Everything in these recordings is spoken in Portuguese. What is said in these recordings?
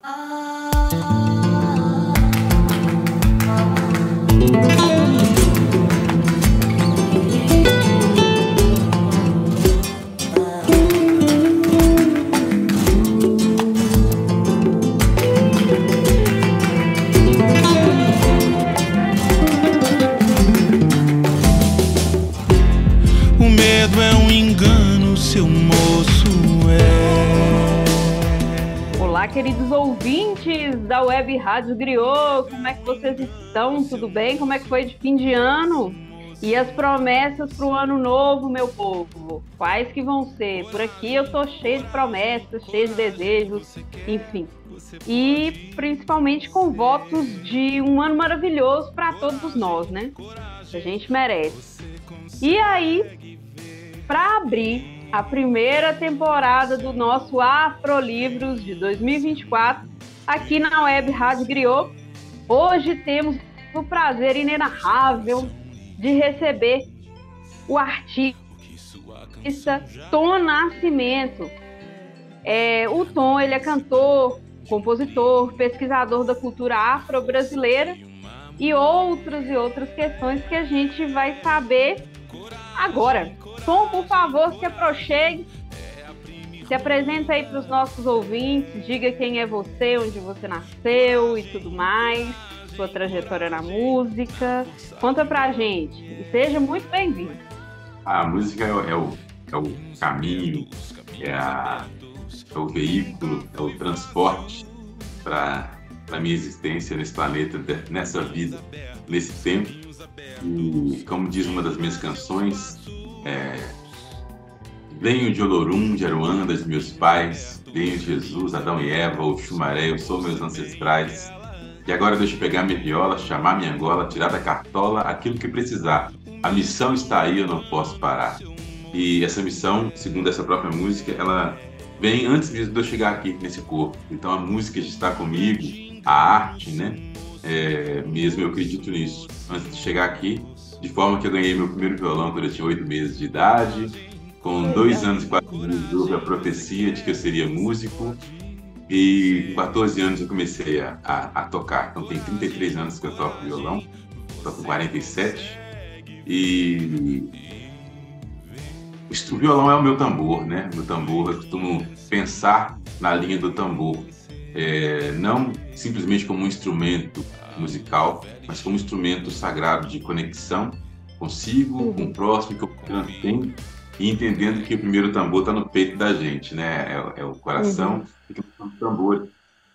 O Rádio Griot, como é que vocês estão? Tudo bem? Como é que foi de fim de ano? E as promessas para o ano novo, meu povo? Quais que vão ser? Por aqui eu tô cheio de promessas, cheio de desejos, enfim. E principalmente com votos de um ano maravilhoso para todos nós, né? A gente merece. E aí, para abrir a primeira temporada do nosso Afrolivros de 2024, aqui na Web Rádio Griot, hoje temos o prazer inenarrável de receber o artista Tom Nascimento. É, o Tom ele é cantor, compositor, pesquisador da cultura afro-brasileira e outras e outras questões que a gente vai saber agora. Tom, por favor, se aproxime, se apresenta aí para os nossos ouvintes, diga quem é você, onde você nasceu e tudo mais, sua trajetória na música. Conta pra gente e seja muito bem-vindo. A música é, o- é o, é o caminho, é, a- é o veículo, é o transporte para a minha existência nesse planeta, nessa vida, nesse tempo. E, como diz uma das minhas canções, é, venho de Olorum, de Aruanda, de meus pais, venho de Jesus, Adão e Eva, o Xumaré, eu sou meus ancestrais. E agora deixa eu pegar minha viola, chamar minha angola, tirar da cartola aquilo que precisar. A missão está aí, eu não posso parar. E essa missão, segundo essa própria música, ela vem antes de eu chegar aqui nesse corpo. Então a música está comigo, a arte, né? É, mesmo eu acredito nisso. Antes de chegar aqui, de forma que eu ganhei meu primeiro violão quando eu tinha oito meses de idade. Com dois anos e quatro meses houve a profecia de que eu seria músico. E com 14 anos eu comecei a, a, a tocar. Então tem 33 anos que eu toco violão, estou com 47. E o violão é o meu tambor, né? Meu tambor, eu costumo pensar na linha do tambor. É, não simplesmente como um instrumento musical, mas como um instrumento sagrado de conexão consigo, com o próximo, que eu tenho, e entendendo que o primeiro tambor está no peito da gente, né? É, é o coração e que são os tambores.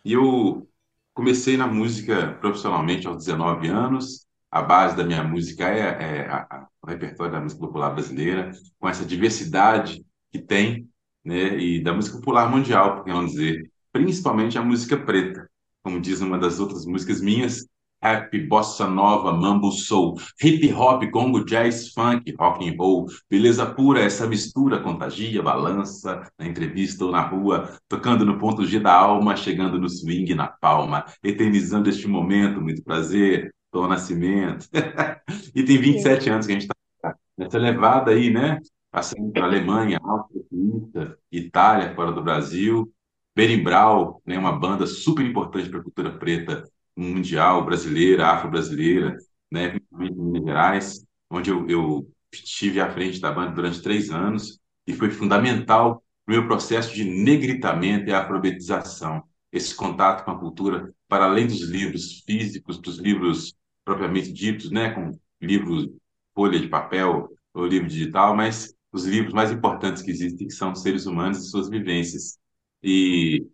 E eu comecei na música profissionalmente aos 19 anos. A base da minha música é, é a- a- o repertório da música popular brasileira, com essa diversidade que tem, né? E da música popular mundial, por que não dizer, principalmente a música preta, como diz uma das outras músicas minhas, rap, bossa nova, mambo soul, hip hop, congo, jazz, funk, rock and roll, beleza pura, essa mistura contagia, balança na entrevista ou na rua, tocando no ponto G da alma, chegando no swing na palma, eternizando este momento, muito prazer, Tom Nascimento. e tem 27 anos que a gente está nessa levada aí, né? Passando para Alemanha, Áustria, Itália, fora do Brasil, Berimbau, né? Uma banda super importante para a cultura preta mundial, brasileira, afro-brasileira, né? Em Minas Gerais, onde eu, eu estive à frente da banda durante três anos e foi fundamental para o meu processo de negritamento e alfabetização. Esse contato com a cultura, para além dos livros físicos, dos livros propriamente ditos, né? Com livros, folha de papel ou livro digital, mas os livros mais importantes que existem, que são os seres humanos e suas vivências. E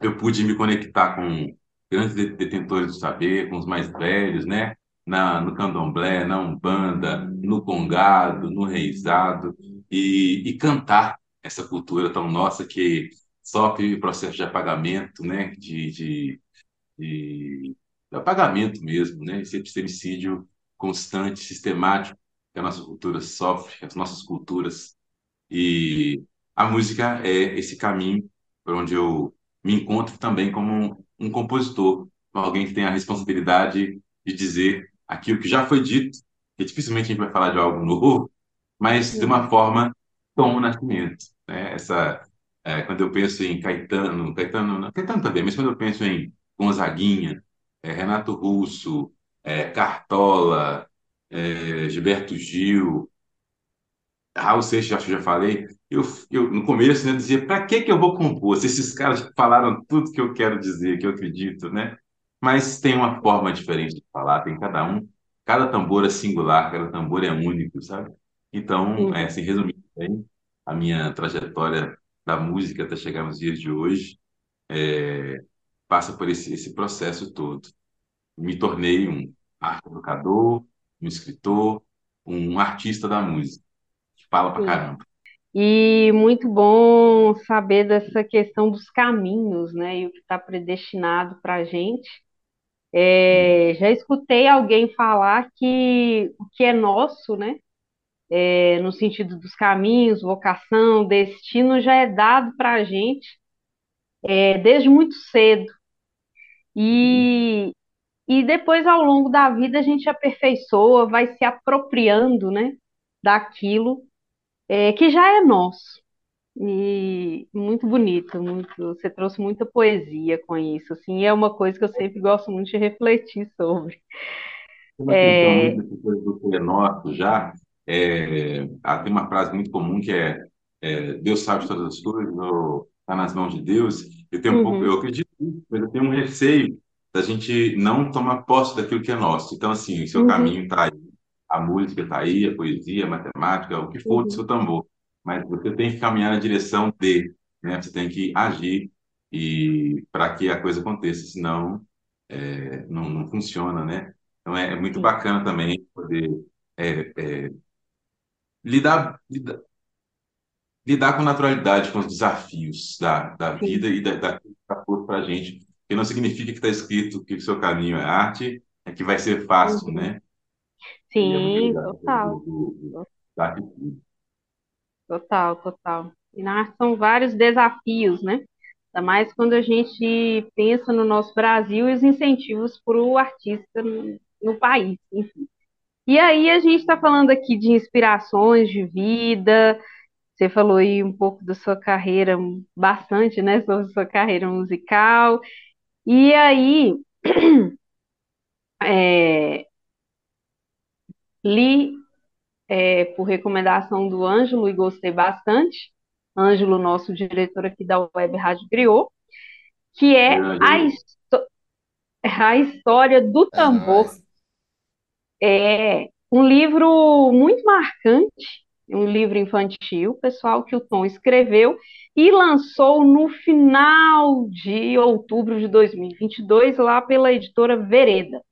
eu pude me conectar com grandes de- detentores do saber, com os mais velhos, né? Na, no candomblé, na umbanda, no congado, no reizado, e, e cantar essa cultura tão nossa que sofre processo de apagamento, né? De, de, de, de apagamento mesmo, né? Esse epistemicídio constante, sistemático que a nossa cultura sofre, as nossas culturas. E a música é esse caminho por onde eu me encontro também como um, compositor, alguém que tem a responsabilidade de dizer aquilo que já foi dito, que dificilmente a gente vai falar de algo novo, mas de uma forma Tom Nascimento, né? Essa É, quando eu penso em Caetano, Caetano, não, Caetano também, mas quando eu penso em Gonzaguinha, é, Renato Russo, é, Cartola, é, Gilberto Gil, Raul Seixas, acho que já falei, eu, eu no começo né, dizia, para que que eu vou compor? Se esses caras falaram tudo que eu quero dizer, que eu acredito, né? Mas tem uma forma diferente de falar, tem cada um, cada tambor é singular, cada tambor é único, sabe? Então, é, Sim, assim, resumindo bem, a minha trajetória da música até chegar nos dias de hoje, é, passa por esse, esse processo todo. Me tornei um arte educador, um escritor, um artista da música, que fala pra sim. caramba. E muito bom saber dessa questão dos caminhos, né? E o que está predestinado para a gente. É, já escutei alguém falar que o que é nosso, né? É, no sentido dos caminhos, vocação, destino, já é dado para a gente é, desde muito cedo. E, e depois, ao longo da vida, a gente aperfeiçoa, vai se apropriando, né? Daquilo é, que já é nosso. E muito bonito, muito, você trouxe muita poesia com isso, assim, é uma coisa que eu sempre gosto muito de refletir sobre. Uma É, dessa coisa do que é nosso já. É, tem uma frase muito comum que é, é, Deus sabe todas as coisas, está nas mãos de Deus. Eu tenho um pouco, uhum, eu acredito, mas eu tenho um receio da gente não tomar posse daquilo que é nosso. Então, assim, o seu uhum, caminho está a música está aí, a poesia, a matemática, o que for do uhum, seu tambor. Mas você tem que caminhar na direção de, né? Você tem que agir e para que a coisa aconteça, senão é, não, não funciona, né? Então é, é muito sim, bacana também poder é, é, lidar, lidar, lidar com naturalidade com os desafios da, da sim, vida e da, da que está posto para a gente. Que não significa que está escrito que o seu caminho é arte, é que vai ser fácil, uhum, né? É sim, do, total, total, total. E na arte são vários desafios, né? Ainda mais quando a gente pensa no nosso Brasil e os incentivos para o artista no, no país, enfim. E aí a gente está falando aqui de inspirações de vida, Você falou aí um pouco da sua carreira, bastante, né, sobre a sua carreira musical. E aí, é, li é, por recomendação do Ângelo e gostei bastante. Ângelo, nosso diretor aqui da Web Rádio Griot, que é a, histó- a história do É tambor. nóis. É um livro muito marcante, um livro infantil, pessoal, que o Tom escreveu e lançou no final de outubro de 2022, lá pela editora Vereda.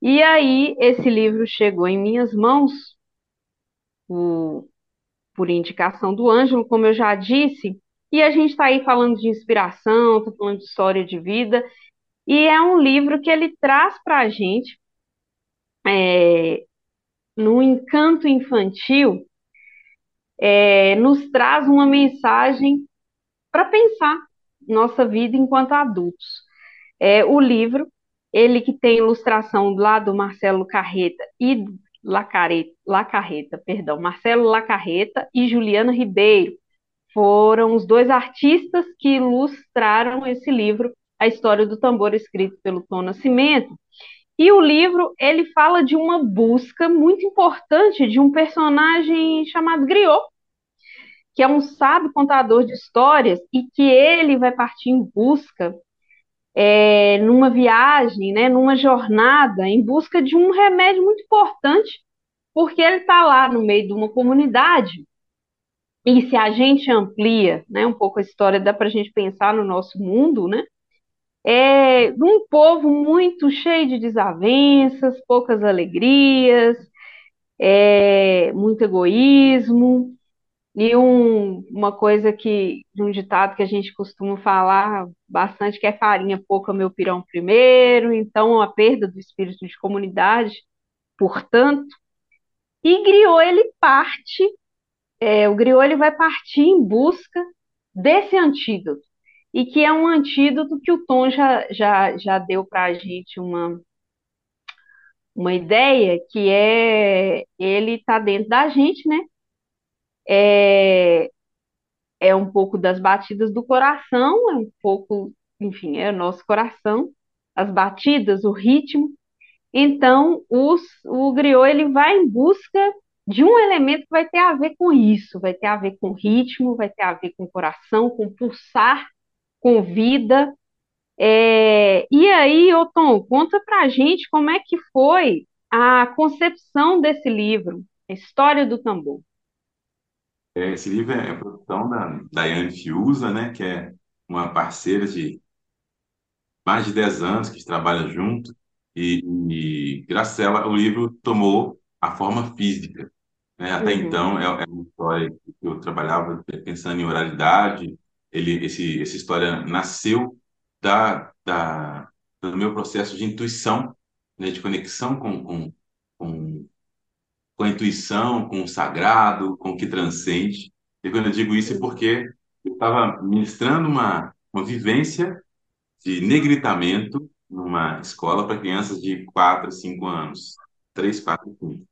E aí, esse livro chegou em minhas mãos, o- por indicação do Ângelo, como eu já disse, e a gente está aí falando de inspiração, está falando de história de vida, e é um livro que ele traz para a gente, é, no encanto infantil, é, nos traz uma mensagem para pensar nossa vida enquanto adultos. É, o livro, ele que tem ilustração lá do Marcelo Carreta e Lacareta, Lacarreta, perdão, Marcelo Lacarreta e Juliana Ribeiro foram os dois artistas que ilustraram esse livro, A História do Tambor, escrito pelo Tom Nascimento. E o livro, ele fala de uma busca muito importante de um personagem chamado Griot, que é um sábio contador de histórias e que ele vai partir em busca, é, numa viagem, né, numa jornada, em busca de um remédio muito importante, porque ele está lá no meio de uma comunidade. E se a gente amplia, né, um pouco a história, dá para a gente pensar no nosso mundo, né? É um povo muito cheio de desavenças, poucas alegrias, é, muito egoísmo, E um, uma coisa que, um ditado que a gente costuma falar bastante, que é farinha pouca, meu pirão primeiro, então a perda do espírito de comunidade, portanto, e Griot, ele parte, é, o Griot, ele vai partir em busca desse antídoto, e que é um antídoto que o Tom já, já, já deu para a gente uma, uma ideia, que é, ele está dentro da gente, né? É, é um pouco das batidas do coração, é um pouco, enfim, é o nosso coração, as batidas, o ritmo. Então, os, o griot ele vai em busca de um elemento que vai ter a ver com isso, vai ter a ver com ritmo, vai ter a ver com coração, com pulsar, com vida. É, e aí, ô Tom, conta pra gente como é que foi a concepção desse livro, a História do Tambor. É, Esse livro é a produção da Daiane Fiuza, né, que é uma parceira de mais de 10 anos que trabalha junto, e, e graças a ela o livro tomou a forma física. né? Até Uhum, então, é, é uma história que eu trabalhava pensando em oralidade, ele, esse, essa história nasceu da, da, do meu processo de intuição, né, de conexão com, com, com, com a intuição, com o sagrado, com o que transcende. E quando eu digo isso é porque eu estava ministrando uma, uma vivência de negritamento numa escola para crianças de 4 a 5 anos. 3, 4, 5.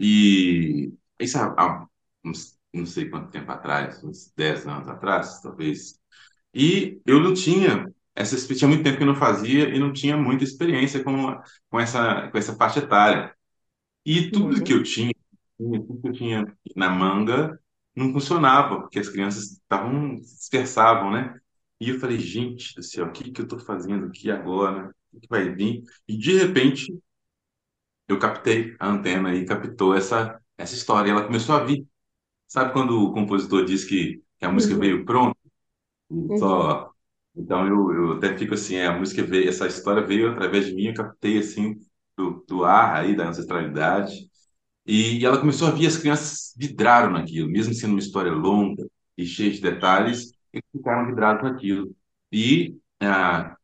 E isso há, há uns, não sei quanto tempo atrás, uns 10 anos atrás, talvez. E eu não tinha essa tinha muito tempo que eu não fazia e não tinha muita experiência com, com essa, com essa faixa etária. E tudo que eu tinha, tudo que eu tinha na manga não funcionava, porque as crianças estavam, dispersavam, né? E eu falei, gente do céu, o que que eu estou fazendo aqui agora? O que vai vir? E de repente eu captei a antena e captou essa, essa história. Ela começou a vir. Sabe quando o compositor diz que, que a música uhum, veio pronta? E uhum, Só. Então eu, eu até fico assim, é, a música veio, essa história veio através de mim, eu captei assim do, do ar aí, da ancestralidade. E ela começou a ver as crianças vidraram naquilo, mesmo sendo uma história longa e cheia de detalhes, eles ficaram vidrados naquilo. E ah,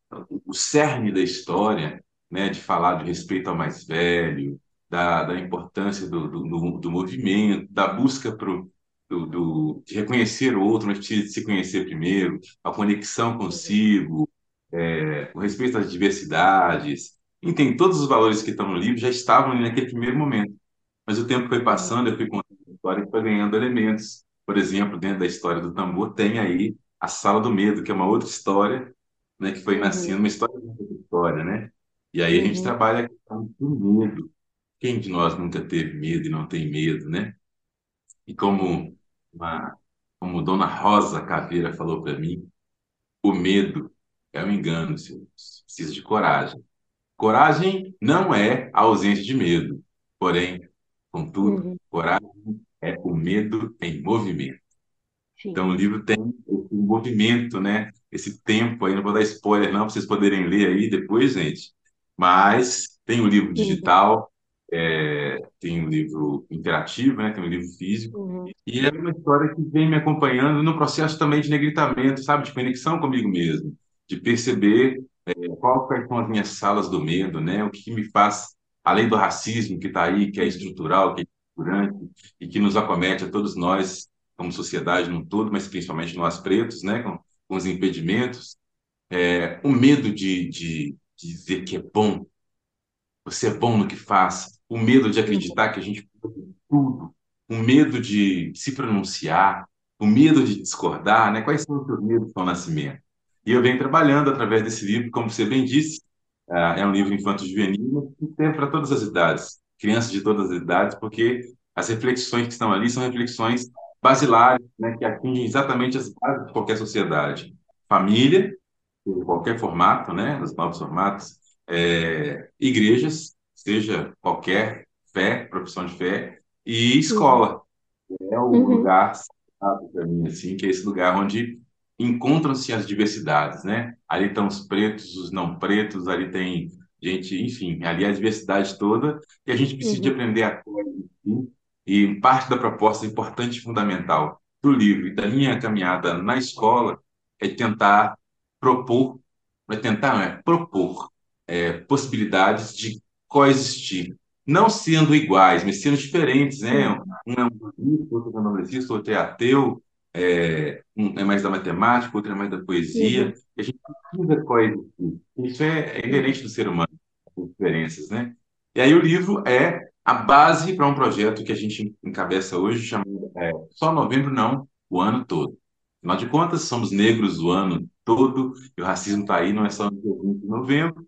o cerne da história, né, de falar de respeito ao mais velho, da, da importância do, do, do, movimento, da busca pro, do, do, de reconhecer o outro, mas de se conhecer primeiro, a conexão consigo, é, o respeito às diversidades, enfim, todos os valores que estão no livro já estavam ali naquele primeiro momento. Mas o tempo foi passando, eu fui contando a história e foi ganhando elementos. Por exemplo, dentro da história do tambor, tem aí a Sala do Medo, que é uma outra história, né, que foi nascendo, uhum, uma história da história, né? E aí a gente uhum, trabalha a questão do medo. Quem de nós nunca teve medo e não tem medo, né? E como, uma, como Dona Rosa Caveira falou para mim, o medo é um engano, senhores. Precisa de coragem. Coragem não é a ausência de medo, porém, contudo, uhum, coragem é o medo em movimento. Então, sim, o livro tem esse movimento, né? Esse tempo aí, não vou dar spoiler não, para vocês poderem ler aí depois, gente. Mas tem o livro uhum, digital, é, tem o livro interativo, né? Tem o livro físico. uhum, E é uma história que vem me acompanhando no processo também de negritamento, sabe? De conexão comigo mesmo, de perceber é, quais são as minhas salas do medo, né? O que me faz, além do racismo que está aí, que é estrutural, que é estruturante e que nos acomete a todos nós como sociedade num todo, mas principalmente nós pretos, né? Com, com os impedimentos, é, o medo de, de, de dizer que é bom, você é bom no que faz, o medo de acreditar que a gente pode tudo, o medo de se pronunciar, o medo de discordar, né? Quais são os seus medos ao nascimento? E eu venho trabalhando através desse livro, como você bem disse, ah, é um livro infanto-juvenil que tem para todas as idades, crianças de todas as idades, porque as reflexões que estão ali são reflexões basilares, né, que atingem exatamente as bases de qualquer sociedade. Família, em qualquer formato, né, nos novos formatos, é, igrejas, seja qualquer fé, profissão de fé, e uhum, escola. É o uhum, lugar para mim, assim, que é esse lugar onde encontram-se as diversidades, né? Ali estão os pretos, os não pretos, ali tem gente, enfim, ali é a diversidade toda, e a gente precisa uhum, aprender a coexistir, e parte da proposta importante e fundamental do livro e da minha caminhada na escola é tentar propor, é tentar, não, é propor é, possibilidades de coexistir, não sendo iguais, mas sendo diferentes, né? Um é um outro é um nordestino, outro é ateu, é, um é mais da matemática, outro é mais da poesia, uhum, e a gente precisa coexistir. Isso é, é uhum, inerente do ser humano, as diferenças, né? E aí o livro é a base para um projeto que a gente encabeça hoje, chamado é, Só Novembro Não, o ano todo. Afinal de contas, somos negros o ano todo, e o racismo está aí, não é só no dia 20 de novembro.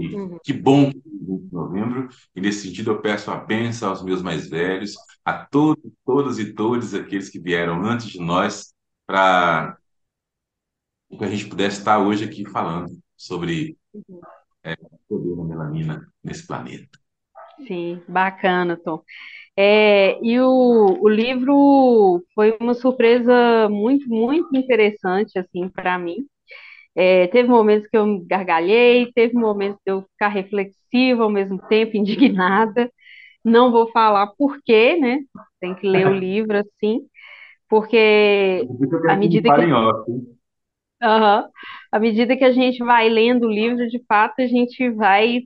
E Uhum. que bom que 20 de novembro. E nesse sentido, eu peço a bênção aos meus mais velhos, a todos, todas e todos aqueles que vieram antes de nós, para que a gente pudesse estar hoje aqui falando sobre Uhum. é, o poder da melanina nesse planeta. Sim, bacana, Tom. É, e o, o livro foi uma surpresa muito, muito interessante, assim, para mim. É, teve momentos que eu me gargalhei, teve momentos de eu ficar reflexiva ao mesmo tempo, indignada. Não vou falar por quê, né? Tem que ler o livro, assim, porque à que medida que, aham, à medida que a gente vai lendo o livro, de fato, a gente vai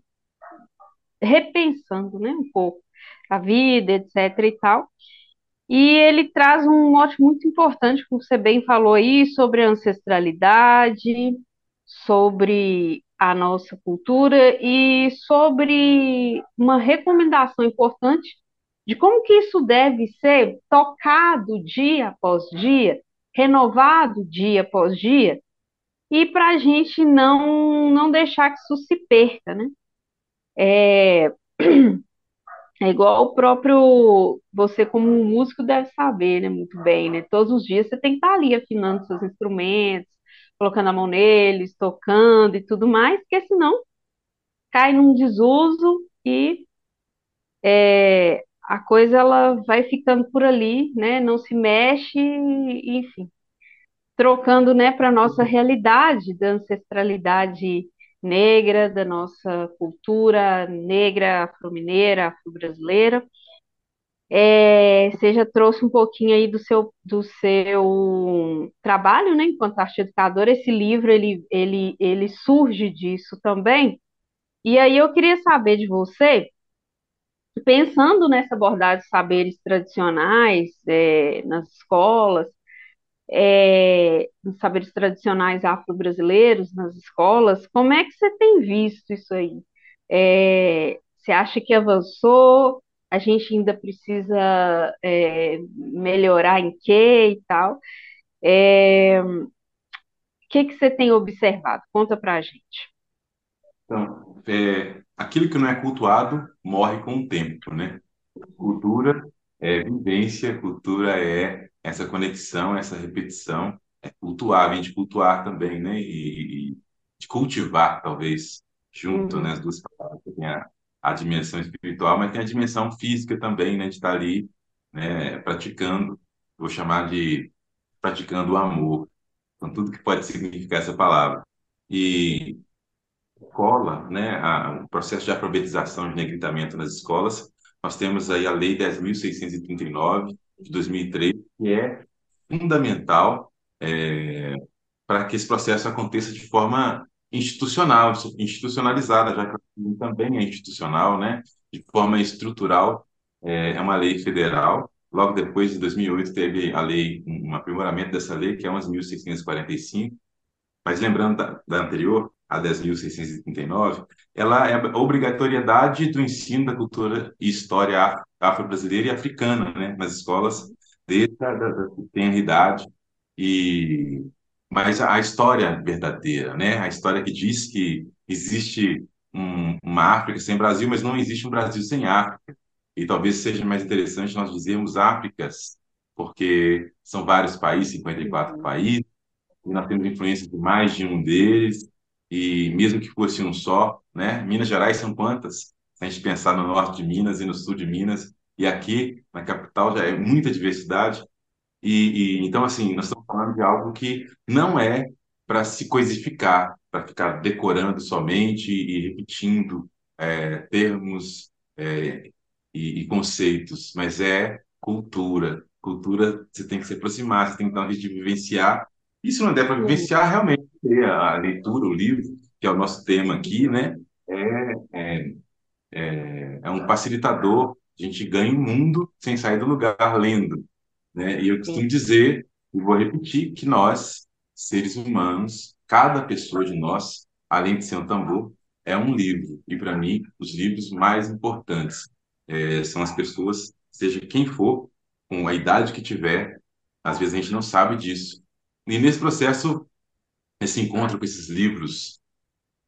repensando, né, um pouco a vida, etc e tal. E ele traz um mote muito importante, como você bem falou aí, sobre a ancestralidade, sobre a nossa cultura e sobre uma recomendação importante de como que isso deve ser tocado dia após dia, renovado dia após dia, e para a gente não, não deixar que isso se perca, né? É, é igual o próprio, você como músico deve saber, né, muito bem, né? Todos os dias você tem que estar ali afinando seus instrumentos, colocando a mão neles, tocando e tudo mais, porque senão cai num desuso e é, a coisa ela vai ficando por ali, né? Não se mexe, enfim, trocando, né, para nossa realidade da ancestralidade negra, da nossa cultura negra, afro-mineira, afro-brasileira. É, você já trouxe um pouquinho aí do seu, do seu trabalho, né, enquanto arte educadora. Esse livro, ele, ele, ele surge disso também. E aí eu queria saber de você, pensando nessa abordagem de saberes tradicionais, é, nas escolas, é, nos saberes tradicionais afro-brasileiros nas escolas, como é que você tem visto isso aí? É, você acha que avançou? A gente ainda precisa é, melhorar em quê e tal? É, o que que você tem observado? Conta pra gente. Então, é, aquilo que não é cultuado morre com o tempo, né? Cultura é vivência, cultura é essa conexão, essa repetição, é cultuar, vem de cultuar também, né? E, e de cultivar, talvez, junto, né? Uhum, As duas palavras. Tem a, a dimensão espiritual, mas tem a dimensão física também, né? De estar ali, né? Praticando, vou chamar de praticando o amor, com tudo que pode significar essa palavra. E escola, né, a, o processo de alfabetização e negritamento nas escolas, nós temos aí a Lei 10.639, de 2003, que é fundamental é, para que esse processo aconteça de forma institucional, institucionalizada, já que também é institucional, né, de forma estrutural, é, é uma lei federal. Logo depois, em 2008, teve a lei, um aprimoramento dessa lei, que é 11.645, mas lembrando da, da anterior, a 10.639, ela é a obrigatoriedade do ensino da cultura e história afro-brasileira e africana, né, nas escolas desde a da, da tenra e mas a, história verdadeira, né, a história que diz que existe um, uma África sem Brasil, mas não existe um Brasil sem África. E talvez seja mais interessante nós dizermos Áfricas, porque são vários países, 54 uhum, países e nós temos influência de mais de um deles, e mesmo que fosse um só, né? Minas Gerais são quantas? Se a gente pensar no norte de Minas e no sul de Minas, e aqui na capital já é muita diversidade, e, e então, assim, nós estamos falando de algo que não é para se coisificar, para ficar decorando somente e repetindo é, termos é, e, e conceitos, mas é cultura. Cultura, você tem que se aproximar, você tem que dar um jeito de vivenciar. E se não der para vivenciar, realmente a leitura, o livro, que é o nosso tema aqui, né? É, é, é é um facilitador. A gente ganha o um mundo sem sair do lugar lendo né? E eu costumo dizer, e vou repetir, que nós, seres humanos, cada pessoa de nós, além de ser um tambor, é um livro. E para mim, os livros mais importantes é, são as pessoas, seja quem for, com a idade que tiver, às vezes a gente não sabe disso, E nesse processo, esse encontro com esses livros,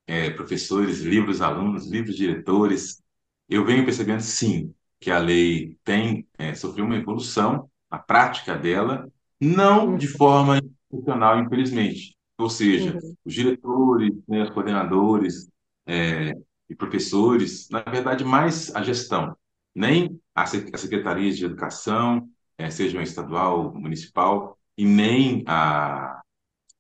é, professores, livros alunos, livros diretores, eu venho percebendo, sim, que a lei tem é, sofreu uma evolução, a prática dela, não de forma institucional, infelizmente. Ou seja, Uhum. os diretores, né, os coordenadores é, e professores, na verdade, mais a gestão, nem a se- as secretarias de educação, é, sejam estadual, municipal, e nem a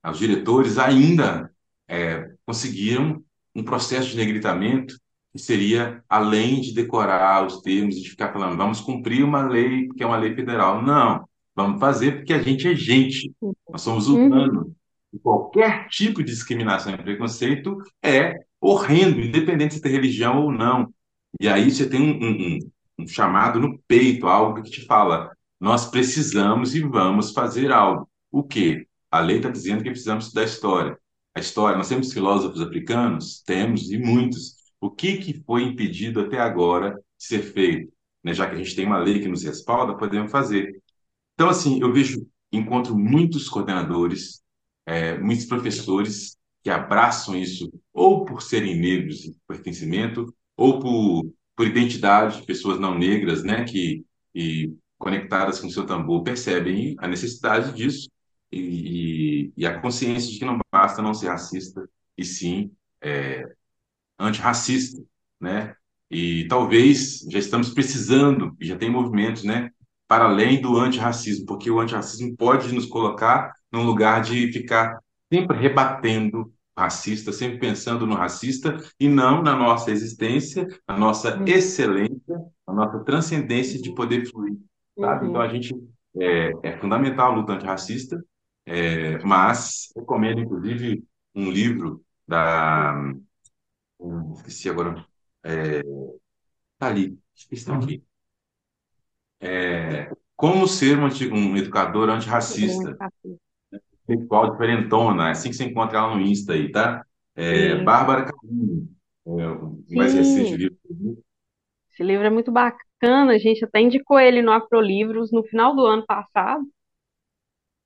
os diretores ainda é, conseguiram um processo de negritamento que seria além de decorar os termos e de ficar falando, vamos cumprir uma lei que é uma lei federal. Não, vamos fazer porque a gente é gente, nós somos Uhum. humanos. E qualquer tipo de discriminação e preconceito é horrendo, independente se tem religião ou não. E aí você tem um, um um chamado no peito, algo que te fala, nós precisamos e vamos fazer algo. O quê? A lei está dizendo que precisamos estudar história. A história, nós temos filósofos africanos? Temos, e muitos. O que, que foi impedido até agora de ser feito? Né, já que a gente tem uma lei que nos respalda, podemos fazer. Então, assim, eu vejo, encontro muitos coordenadores, é, muitos professores que abraçam isso, ou por serem negros de pertencimento, ou por, por identidade, pessoas não negras, né, que e conectadas com o seu tambor percebem a necessidade disso e, e, e a consciência de que não basta não ser racista, e sim é, antirracista, né? E talvez já estamos precisando, e já tem movimentos, né, para além do antirracismo, porque o antirracismo pode nos colocar num lugar de ficar sempre rebatendo racista, sempre pensando no racista e não na nossa existência, na nossa Uhum. excelência, na nossa transcendência de poder sabe? Então a Uhum. gente é, é fundamental a luta antirracista, é, mas recomendo inclusive um livro da Hum, esqueci agora. É, tá ali. Estão aqui. É, como ser um, um educador antirracista? Pessoal diferentona. É assim que você encontra ela no Insta aí, tá? É, Bárbara Caminho. É, o mais recente livro. Esse livro é muito bacana. A gente até indicou ele no Afrolivros no final do ano passado.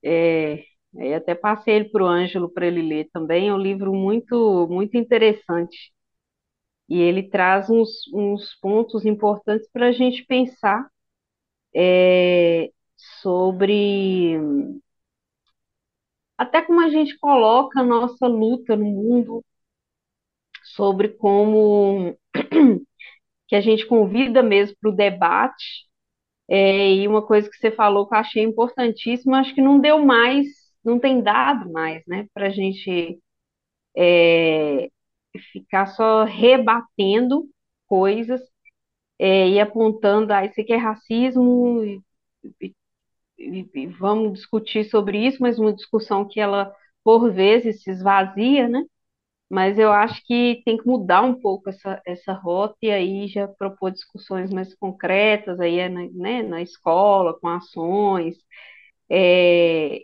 É, aí até passei ele para o Ângelo para ele ler também. É um livro muito, muito interessante. E ele traz uns, uns pontos importantes para a gente pensar é, sobre até como a gente coloca a nossa luta no mundo, sobre como que a gente convida mesmo para o debate. É, e uma coisa que você falou que eu achei importantíssima, acho que não deu mais, não tem dado mais, né, para a gente é, ficar só rebatendo coisas é, e apontando, ah, isso aqui é racismo, e, e- e- vamos discutir sobre isso, mas uma discussão que ela, por vezes, se esvazia, né? Mas eu acho que tem que mudar um pouco essa, essa rota e aí já propor discussões mais concretas, aí na, né, na escola, com ações, é,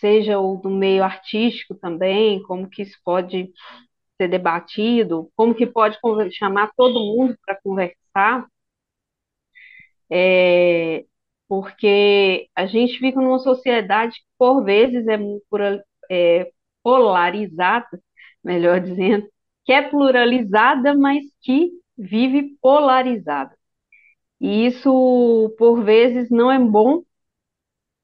seja o do meio artístico também, como que isso pode ser debatido, como que pode chamar todo mundo para conversar, é, porque a gente vive numa sociedade que, por vezes, é, é, polarizada, melhor dizendo, que é pluralizada, mas que vive polarizada. E isso, por vezes, não é bom.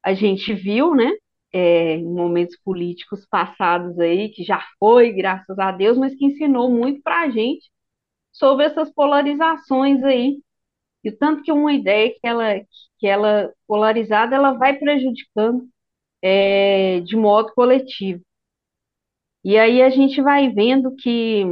A gente viu, né, é, em momentos políticos passados aí, que já foi, graças a Deus, mas que ensinou muito para a gente sobre essas polarizações aí e o tanto que uma ideia que ela, que ela polarizada, ela vai prejudicando é, de modo coletivo. E aí a gente vai vendo que,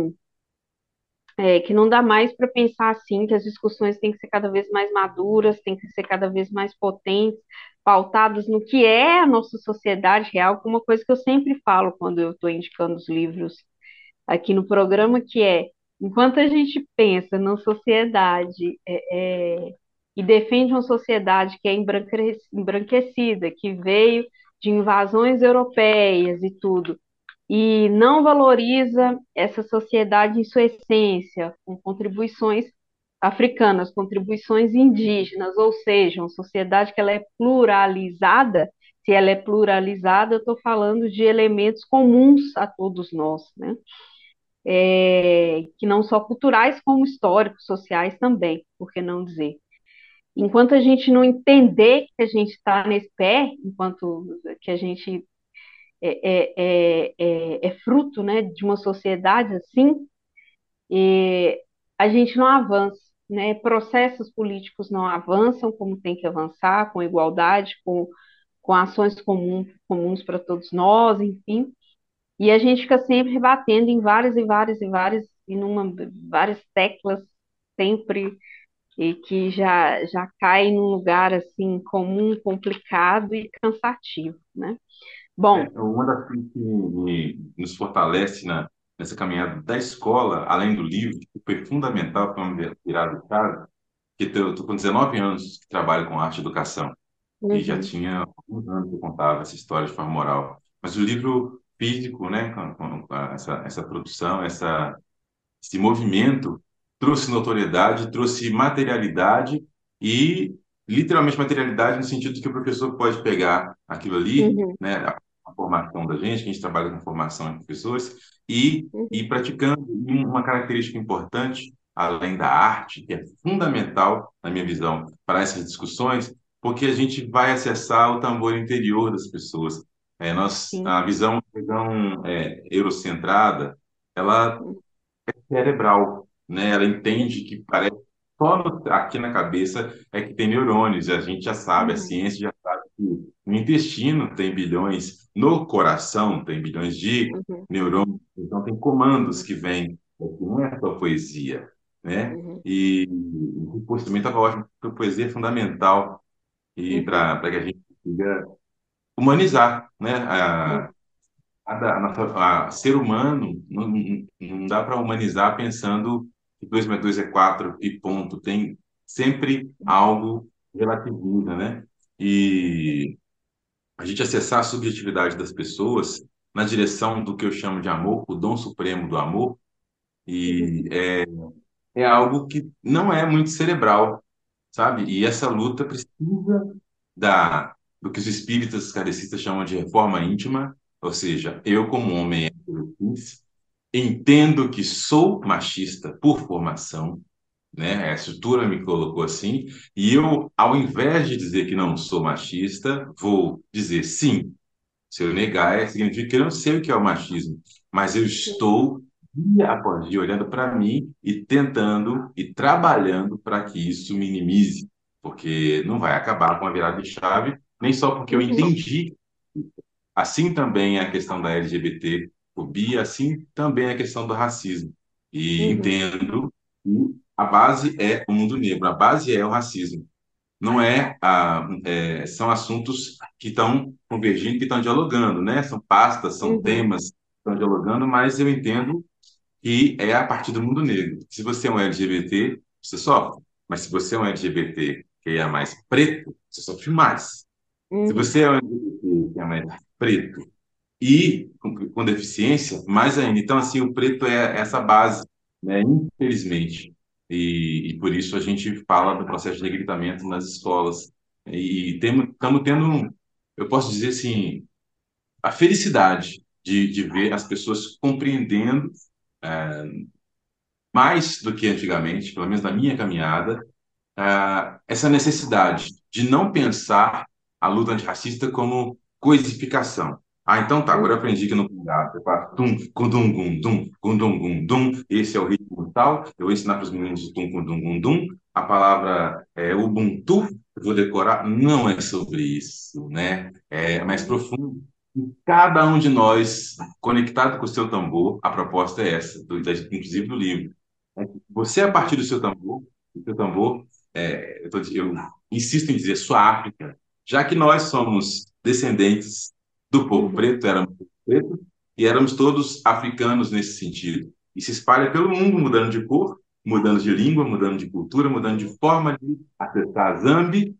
é, que não dá mais para pensar assim, que as discussões têm que ser cada vez mais maduras, têm que ser cada vez mais potentes, pautadas no que é a nossa sociedade real, que é uma coisa que eu sempre falo quando eu estou indicando os livros aqui no programa, que é, enquanto a gente pensa na sociedade é, é, e defende uma sociedade que é embranque- embranquecida, que veio de invasões europeias e tudo, e não valoriza essa sociedade em sua essência, com contribuições africanas, contribuições indígenas, ou seja, uma sociedade que ela é pluralizada, se ela é pluralizada, eu estou falando de elementos comuns a todos nós, né? É, que não só culturais, como históricos, sociais também, por que não dizer? Enquanto a gente não entender que a gente está nesse pé, enquanto que a gente é, é, é, é fruto né, de uma sociedade assim, a gente não avança. Né? Processos políticos não avançam como tem que avançar, com igualdade, com, com ações comum, comuns para todos nós, enfim. E a gente fica sempre rebatendo em várias e várias e várias, e numa, várias teclas, sempre e que já, já cai num lugar assim comum, complicado e cansativo, né? Bom, é, uma das coisas que nos fortalece na, nessa caminhada da escola, além do livro, que foi fundamental para uma virada de casa, que eu estou com 19 anos que trabalho com arte e educação, uhum. e já tinha alguns anos que eu contava essa história de forma moral. Mas o livro físico, né, com, com, com essa, essa produção, essa, esse movimento, trouxe notoriedade, trouxe materialidade e literalmente materialidade no sentido que o professor pode pegar aquilo ali, uhum. né, a, a, formação da gente, que a gente trabalha com formação em professores, e uhum. ir praticando uma característica importante, além da arte, que é fundamental, na minha visão, para essas discussões, porque a gente vai acessar o tambor interior das pessoas. É, nós, a visão, visão é, eurocentrada, ela é cerebral, né? Ela entende que parece só no, aqui na cabeça é que tem neurônios, e a gente já sabe, a uhum. ciência já sabe que no intestino tem bilhões, no coração tem bilhões de uhum. neurônios, então tem comandos que vêm, não é só poesia, né? Uhum. E o curso também estava ótimo, porque a poesia é fundamental e uhum. para que a gente consiga humanizar, né? A, uhum a, a, ser humano não, não dá para humanizar pensando que 2 mais 2 é 4 e ponto. Tem sempre algo relativiza, né? E a gente acessar a subjetividade das pessoas na direção do que eu chamo de amor, o dom supremo do amor, e é, é algo que não é muito cerebral, sabe? E essa luta precisa da do que os espíritas carecistas chamam de reforma íntima, ou seja, eu, como homem entendo que sou machista por formação, né? A estrutura me colocou assim, e eu, ao invés de dizer que não sou machista, vou dizer sim. Se eu negar, significa que eu não sei o que é o machismo, mas eu estou dia após dia olhando para mim e tentando e trabalhando para que isso minimize, porque não vai acabar com a virada de chave, nem só porque eu uhum. entendi Assim também é a questão da LGBTfobia, assim também a questão do racismo. E uhum. entendo que a base é o mundo negro, a base é o racismo. Não é, a, é são assuntos que estão convergindo, que estão dialogando, né? São pastas, são uhum. temas que estão dialogando, mas eu entendo que é a partir do mundo negro. Se você é um LGBT, você sofre. Mas se você é um LGBT que é mais preto, você sofre mais. Uhum. Se você é um LGBT que é mais preto e com, com, deficiência, mais ainda. Então, assim, o preto é essa base, né, infelizmente. E, e por isso a gente fala do processo de negritamento nas escolas. E estamos tendo, eu posso dizer assim, a felicidade de, de ver as pessoas compreendendo é, mais do que antigamente, pelo menos na minha caminhada, é, essa necessidade de não pensar a luta antirracista como coisificação. Ah, então tá, agora eu aprendi que no Punjab você faz tum, kundum, gundum, gundum, gundum, esse é o ritmo tal, eu vou ensinar para os meninos tum, kundum, gundum, a palavra é Ubuntu, eu vou decorar, não é sobre isso, né? É mais profundo. Cada um de nós, conectado com o seu tambor, a proposta é essa, do, inclusive do livro. Você, a partir do seu tambor, do seu tambor, é, eu, tô, eu insisto em dizer sua África, já que nós somos descendentes do povo uhum. preto, éramos preto, e éramos todos africanos nesse sentido. E se espalha pelo mundo, mudando de cor, mudando de língua, mudando de cultura, mudando de forma de acessar a Zambi,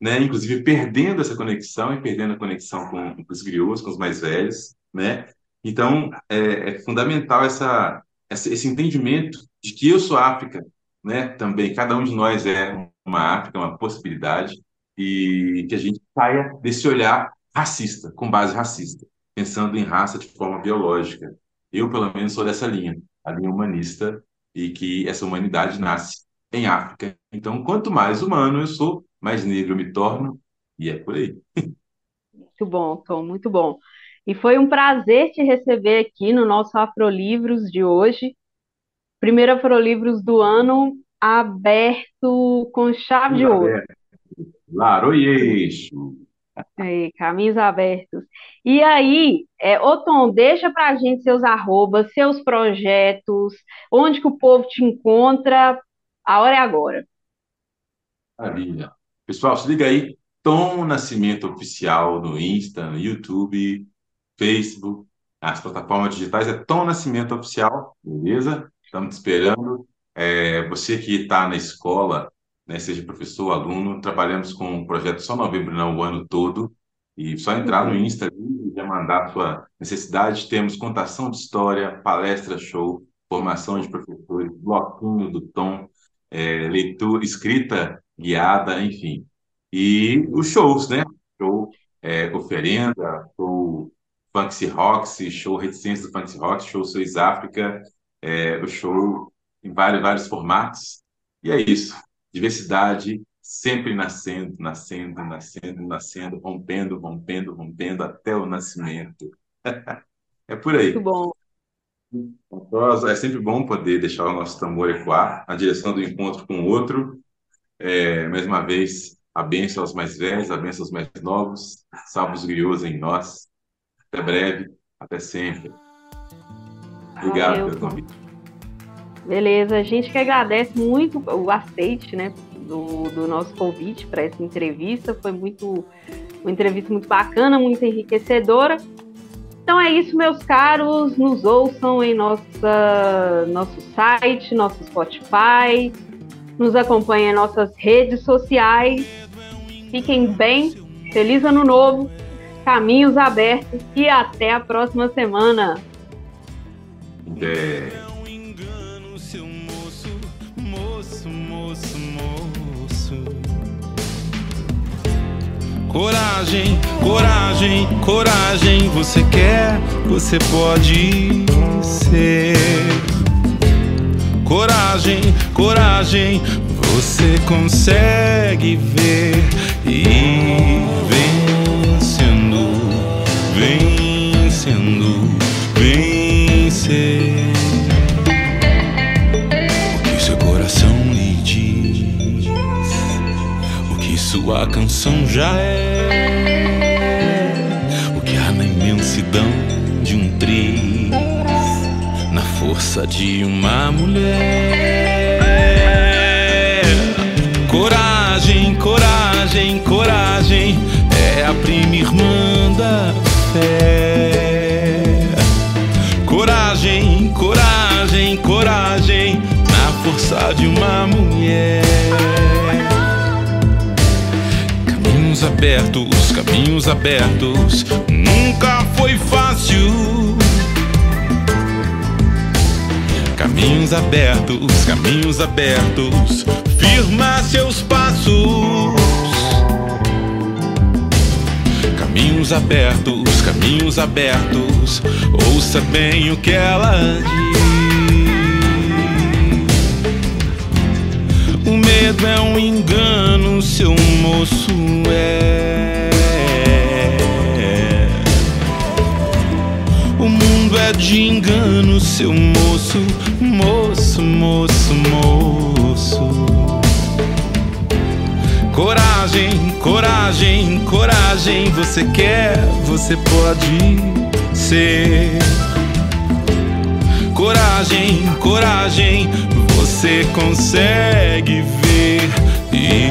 né? inclusive perdendo essa conexão e perdendo a conexão com, os griots, com os mais velhos. Né? Então, é, é fundamental essa, essa, esse entendimento de que eu sou África, né? também, cada um de nós é uma África, uma possibilidade, e que a gente saia desse olhar racista, com base racista, pensando em raça de forma biológica. Eu, pelo menos, sou dessa linha, a linha humanista, e que essa humanidade nasce em África. Então, quanto mais humano eu sou, mais negro eu me torno, e é por aí. Muito bom, Tom, muito bom. E foi um prazer te receber aqui no nosso Afrolivros de hoje. Primeiro Afrolivros do ano, aberto com chave de ouro. Laroyeixo. Aí, caminhos abertos. E aí, é, ô Tom, deixa pra gente seus arrobas, seus projetos, onde que o povo te encontra. A hora é agora. Maravilha. Pessoal, se liga aí. Tom Nascimento Oficial no Insta, no YouTube, Facebook, as plataformas digitais é Tom Nascimento Oficial, beleza? Estamos te esperando. É, você que está na escola, né, seja professor, aluno, trabalhamos com um projeto só novembro, não, o ano todo. E só entrar no uhum. Insta e já mandar a sua necessidade. Temos contação de história, palestra show, formação de professores, bloquinho do tom, é, leitura, escrita guiada, enfim. E os shows, né? Show é, oferenda, show Funky Rocks, show Reticência do Funky Rocks, show Sois África, é, o show em vários, vários formatos. E é isso. Diversidade sempre nascendo, nascendo, nascendo, nascendo, rompendo, rompendo, rompendo até o nascimento. é por aí. Muito bom. É sempre bom poder deixar o nosso tambor ecoar na direção do encontro com o outro. É, mais uma vez, a bênção aos mais velhos, a bênção aos mais novos, salve os griosos em nós. Até breve, até sempre. Obrigado Valeu. pelo convite. Beleza, a gente que agradece muito o aceite, né, do, do nosso convite para essa entrevista. Foi muito uma entrevista muito bacana, muito enriquecedora. Então é isso, meus caros. Nos ouçam em nossa, nosso site, nosso Spotify. Nos acompanhem em nossas redes sociais. Fiquem bem. Feliz Ano Novo caminhos abertos e até a próxima semana. É. Coragem, coragem, coragem, você quer, você pode ser. Coragem, coragem, você consegue ver sua canção já é, o que há na imensidão de um triz, na força de uma mulher. Coragem, coragem, coragem é a prima irmã da fé. Coragem, coragem, coragem na força de uma mulher. Caminhos abertos, caminhos abertos, nunca foi fácil. Caminhos abertos, caminhos abertos, firma seus passos. Caminhos abertos, caminhos abertos. Ouça bem o que ela diz. É um engano, seu moço é. O mundo é de engano, seu moço, moço, moço, moço. Coragem, coragem, coragem. Você quer, você pode ser. Coragem, coragem. Você consegue ver e